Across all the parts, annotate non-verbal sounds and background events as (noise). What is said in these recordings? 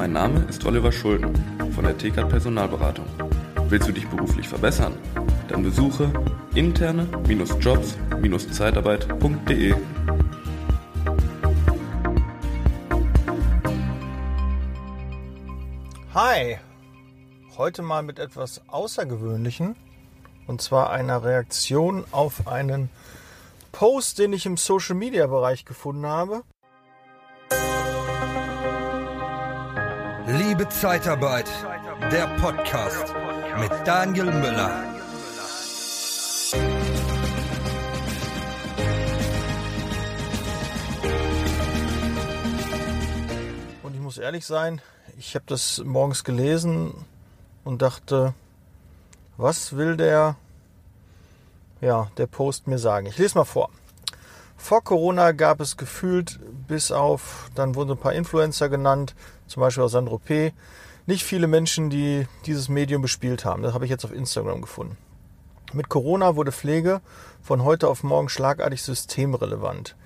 Mein Name ist Oliver Schulden von der TK Personalberatung. Willst du dich beruflich verbessern? Dann besuche interne-jobs-zeitarbeit.de. Hi, heute mal mit etwas Außergewöhnlichen und zwar einer Reaktion auf einen Post, den ich im Social Media Bereich gefunden habe. Liebe Zeitarbeit, der Podcast mit Daniel Müller. Und ich muss ehrlich sein, ich habe das morgens gelesen und dachte, was will der, ja, der Post mir sagen? Ich lese mal vor. Vor Corona gab es gefühlt bis auf, dann wurden ein paar Influencer genannt, zum Beispiel aus Saint-Tropez, nicht viele Menschen, die dieses Medium bespielt haben. Das habe ich jetzt auf Instagram gefunden. Mit Corona wurde Pflege von heute auf morgen schlagartig systemrelevant.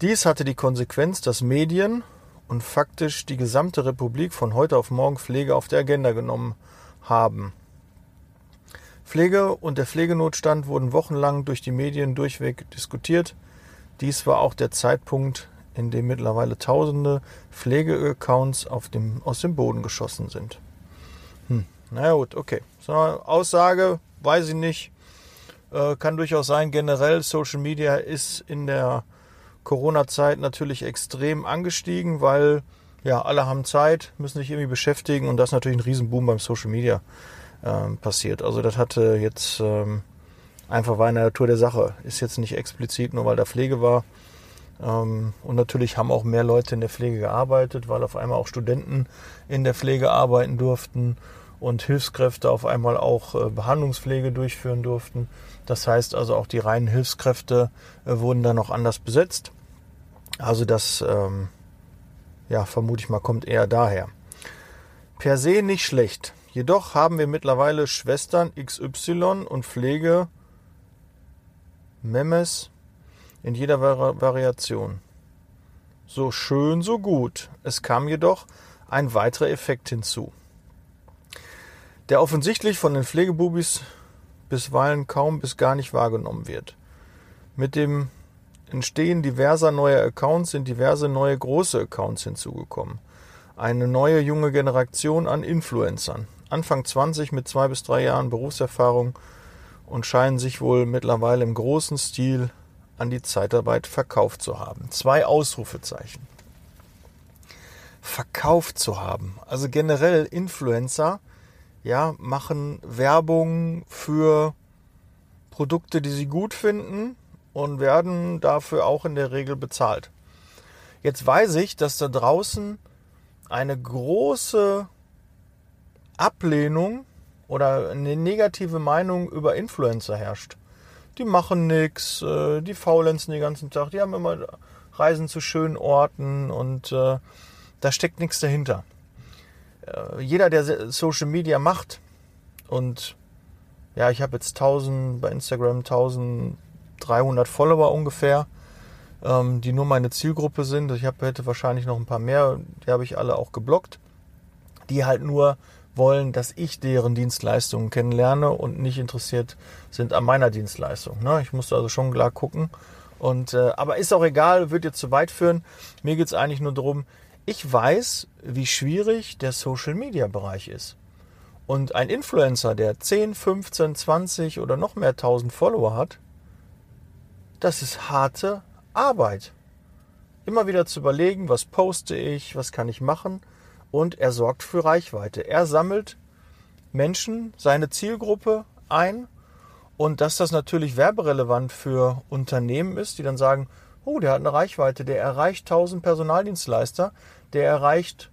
Dies hatte die Konsequenz, dass Medien und faktisch die gesamte Republik von heute auf morgen Pflege auf der Agenda genommen haben. Pflege und der Pflegenotstand wurden wochenlang durch die Medien durchweg diskutiert. Dies war auch der Zeitpunkt, in dem mittlerweile tausende Pflegeaccounts dem, aus dem Boden geschossen sind. Hm. Na gut, okay. So eine Aussage, weiß ich nicht. Äh, kann durchaus sein. Generell, Social Media ist in der Corona-Zeit natürlich extrem angestiegen, weil ja, alle haben Zeit, müssen sich irgendwie beschäftigen und das ist natürlich ein Riesenboom beim Social Media ähm, passiert. Also das hatte jetzt ähm, einfach war in der Natur der Sache. Ist jetzt nicht explizit nur, weil da Pflege war. Ähm, und natürlich haben auch mehr Leute in der Pflege gearbeitet, weil auf einmal auch Studenten in der Pflege arbeiten durften und Hilfskräfte auf einmal auch äh, Behandlungspflege durchführen durften. Das heißt also auch die reinen Hilfskräfte äh, wurden dann noch anders besetzt. Also das, ähm, ja, vermute ich mal, kommt eher daher. Per se nicht schlecht. Jedoch haben wir mittlerweile Schwestern XY und Pflege Memes in jeder Vari Variation. So schön, so gut. Es kam jedoch ein weiterer Effekt hinzu, der offensichtlich von den Pflegebubis bisweilen kaum bis gar nicht wahrgenommen wird. Mit dem Entstehen diverser neuer Accounts sind diverse neue große Accounts hinzugekommen. Eine neue junge Generation an Influencern. Anfang 20 mit zwei bis drei Jahren Berufserfahrung und scheinen sich wohl mittlerweile im großen Stil an die Zeitarbeit verkauft zu haben. Zwei Ausrufezeichen. Verkauft zu haben. Also generell Influencer, ja, machen Werbung für Produkte, die sie gut finden und werden dafür auch in der Regel bezahlt. Jetzt weiß ich, dass da draußen eine große Ablehnung oder eine negative Meinung über Influencer herrscht. Die machen nichts, äh, die faulenzen den ganzen Tag, die haben immer Reisen zu schönen Orten und äh, da steckt nichts dahinter. Äh, jeder, der Social Media macht und ja, ich habe jetzt 1000 bei Instagram 1300 Follower ungefähr, ähm, die nur meine Zielgruppe sind. Ich hab, hätte wahrscheinlich noch ein paar mehr, die habe ich alle auch geblockt, die halt nur wollen, dass ich deren Dienstleistungen kennenlerne und nicht interessiert sind an meiner Dienstleistung. Ne? Ich musste also schon klar gucken. Und, äh, aber ist auch egal, wird jetzt zu weit führen. Mir geht es eigentlich nur darum, ich weiß, wie schwierig der Social-Media-Bereich ist. Und ein Influencer, der 10, 15, 20 oder noch mehr 1000 Follower hat, das ist harte Arbeit. Immer wieder zu überlegen, was poste ich, was kann ich machen und er sorgt für Reichweite. Er sammelt Menschen, seine Zielgruppe ein und dass das natürlich werberelevant für Unternehmen ist, die dann sagen, oh, der hat eine Reichweite, der erreicht 1000 Personaldienstleister, der erreicht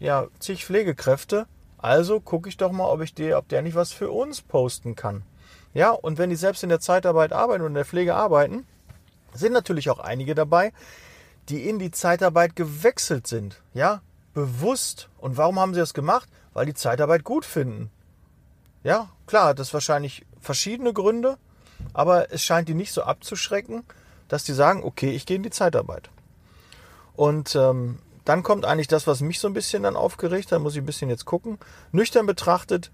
ja zig Pflegekräfte, also gucke ich doch mal, ob ich der, ob der nicht was für uns posten kann. Ja, und wenn die selbst in der Zeitarbeit arbeiten und in der Pflege arbeiten, sind natürlich auch einige dabei, die in die Zeitarbeit gewechselt sind. Ja, bewusst. Und warum haben sie das gemacht? Weil die Zeitarbeit gut finden. Ja, klar, das wahrscheinlich verschiedene Gründe, aber es scheint die nicht so abzuschrecken, dass die sagen, okay, ich gehe in die Zeitarbeit. Und ähm, dann kommt eigentlich das, was mich so ein bisschen dann aufgeregt hat, muss ich ein bisschen jetzt gucken. Nüchtern betrachtet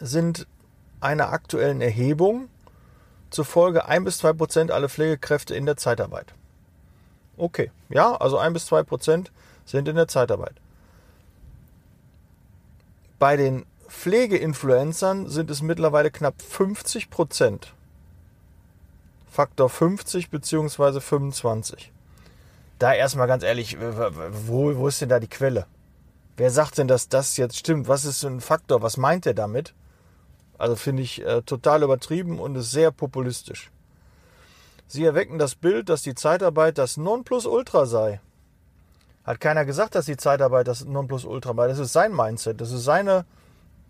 sind einer aktuellen Erhebung zufolge ein bis zwei Prozent alle Pflegekräfte in der Zeitarbeit. Okay, ja, also ein bis zwei Prozent sind in der Zeitarbeit. Bei den Pflegeinfluencern sind es mittlerweile knapp 50 Prozent. Faktor 50 beziehungsweise 25. Da erstmal ganz ehrlich, wo, wo ist denn da die Quelle? Wer sagt denn, dass das jetzt stimmt? Was ist ein Faktor? Was meint er damit? Also finde ich äh, total übertrieben und ist sehr populistisch. Sie erwecken das Bild, dass die Zeitarbeit das Nonplusultra sei. Hat keiner gesagt, dass die Zeitarbeit das Nonplusultra sei. Das ist sein Mindset. Das ist seine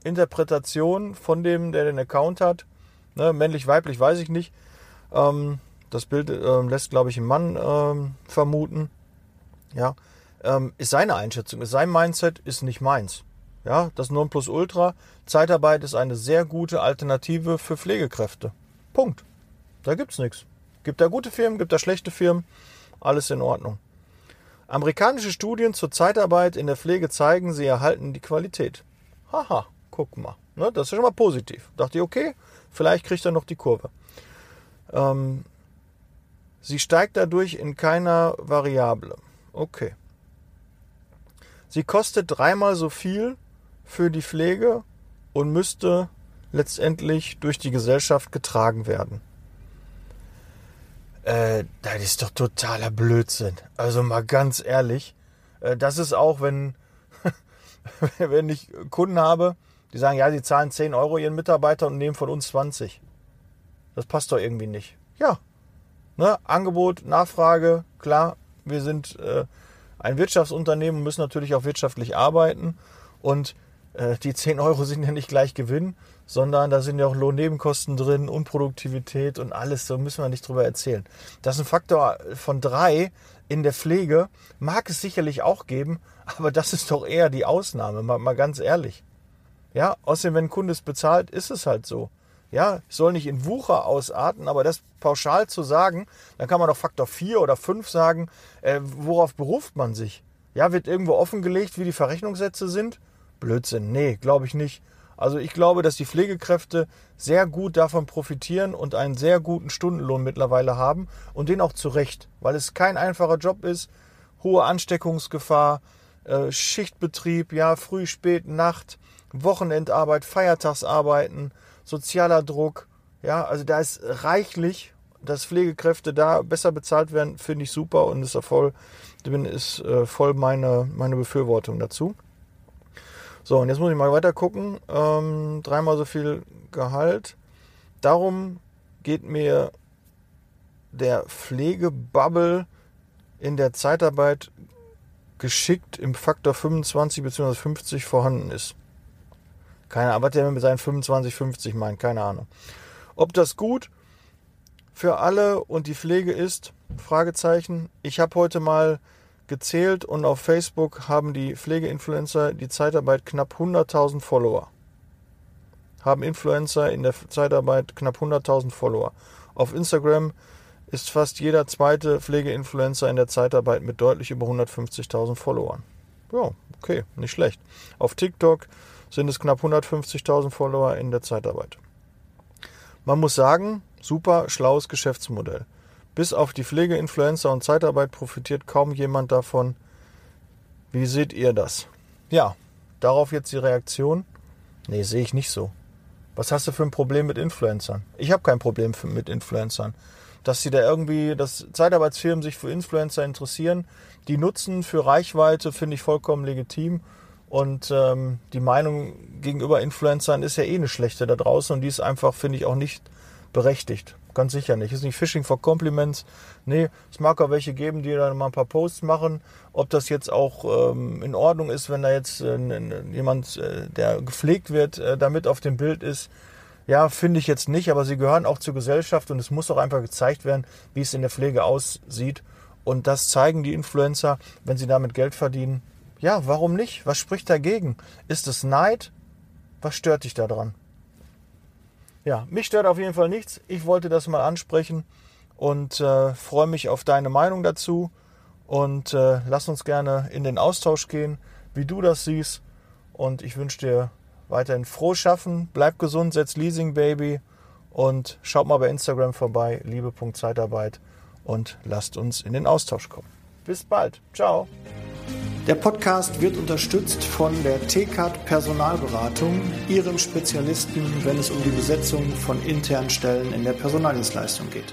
Interpretation von dem, der den Account hat. Ne, männlich, weiblich, weiß ich nicht. Ähm, das Bild äh, lässt, glaube ich, einen Mann ähm, vermuten. Ja, ähm, ist seine Einschätzung, ist sein Mindset, ist nicht meins. Ja, das Nonplusultra. Zeitarbeit ist eine sehr gute Alternative für Pflegekräfte. Punkt. Da gibt's nichts. Gibt da gute Firmen, gibt da schlechte Firmen, alles in Ordnung. Amerikanische Studien zur Zeitarbeit in der Pflege zeigen, sie erhalten die Qualität. Haha, guck mal. Ne, das ist schon mal positiv. Dachte ich, okay, vielleicht kriegt er noch die Kurve. Ähm, sie steigt dadurch in keiner Variable. Okay. Sie kostet dreimal so viel für die Pflege und müsste letztendlich durch die Gesellschaft getragen werden. Äh, das ist doch totaler Blödsinn. Also mal ganz ehrlich, äh, das ist auch, wenn, (laughs) wenn ich Kunden habe, die sagen, ja, sie zahlen 10 Euro ihren Mitarbeiter und nehmen von uns 20. Das passt doch irgendwie nicht. Ja. Ne? Angebot, Nachfrage, klar, wir sind äh, ein Wirtschaftsunternehmen und müssen natürlich auch wirtschaftlich arbeiten. Und die 10 Euro sind ja nicht gleich Gewinn, sondern da sind ja auch Lohnnebenkosten drin, Unproduktivität und alles, so müssen wir nicht drüber erzählen. Das ist ein Faktor von drei in der Pflege, mag es sicherlich auch geben, aber das ist doch eher die Ausnahme, mal, mal ganz ehrlich. Ja, außerdem, wenn ein Kunde es bezahlt, ist es halt so. Ja, ich soll nicht in Wucher ausarten, aber das pauschal zu sagen, dann kann man doch Faktor 4 oder 5 sagen, äh, worauf beruft man sich? Ja, wird irgendwo offengelegt, wie die Verrechnungssätze sind? Blödsinn. Nee, glaube ich nicht. Also ich glaube, dass die Pflegekräfte sehr gut davon profitieren und einen sehr guten Stundenlohn mittlerweile haben und den auch zu Recht, weil es kein einfacher Job ist, hohe Ansteckungsgefahr, äh, Schichtbetrieb, ja, früh, spät, Nacht, Wochenendarbeit, Feiertagsarbeiten, sozialer Druck, ja, also da ist reichlich, dass Pflegekräfte da besser bezahlt werden, finde ich super und ist voll, ist äh, voll meine, meine Befürwortung dazu. So, und jetzt muss ich mal weiter gucken. Ähm, dreimal so viel Gehalt. Darum geht mir der Pflegebubble in der Zeitarbeit geschickt im Faktor 25 bzw. 50 vorhanden ist. Keine Ahnung, was der mit seinen 25, 50 meint, keine Ahnung. Ob das gut für alle und die Pflege ist, Fragezeichen. Ich habe heute mal gezählt und auf Facebook haben die Pflegeinfluencer die Zeitarbeit knapp 100.000 Follower. Haben Influencer in der Zeitarbeit knapp 100.000 Follower. Auf Instagram ist fast jeder zweite Pflegeinfluencer in der Zeitarbeit mit deutlich über 150.000 Followern. Ja, okay, nicht schlecht. Auf TikTok sind es knapp 150.000 Follower in der Zeitarbeit. Man muss sagen, super schlaues Geschäftsmodell. Bis auf die Pflegeinfluencer und Zeitarbeit profitiert kaum jemand davon. Wie seht ihr das? Ja, darauf jetzt die Reaktion. Nee, sehe ich nicht so. Was hast du für ein Problem mit Influencern? Ich habe kein Problem mit Influencern. Dass sie da irgendwie, dass Zeitarbeitsfirmen sich für Influencer interessieren, die nutzen für Reichweite, finde ich vollkommen legitim. Und ähm, die Meinung gegenüber Influencern ist ja eh eine schlechte da draußen und die ist einfach, finde ich, auch nicht berechtigt. Ganz sicher nicht. Ist nicht Phishing for Compliments. Nee, es mag auch welche geben, die dann mal ein paar Posts machen. Ob das jetzt auch ähm, in Ordnung ist, wenn da jetzt äh, jemand, äh, der gepflegt wird, äh, damit auf dem Bild ist. Ja, finde ich jetzt nicht, aber sie gehören auch zur Gesellschaft und es muss auch einfach gezeigt werden, wie es in der Pflege aussieht. Und das zeigen die Influencer, wenn sie damit Geld verdienen. Ja, warum nicht? Was spricht dagegen? Ist es Neid? Was stört dich daran? Ja, mich stört auf jeden Fall nichts. Ich wollte das mal ansprechen und äh, freue mich auf deine Meinung dazu. und äh, lass uns gerne in den Austausch gehen, wie du das siehst. Und ich wünsche dir weiterhin froh schaffen, bleib gesund, setz Leasing Baby und schaut mal bei Instagram vorbei, liebe.zeitarbeit und lasst uns in den Austausch kommen. Bis bald. Ciao. Der Podcast wird unterstützt von der TCAT Personalberatung, ihrem Spezialisten, wenn es um die Besetzung von internen Stellen in der Personaldienstleistung geht.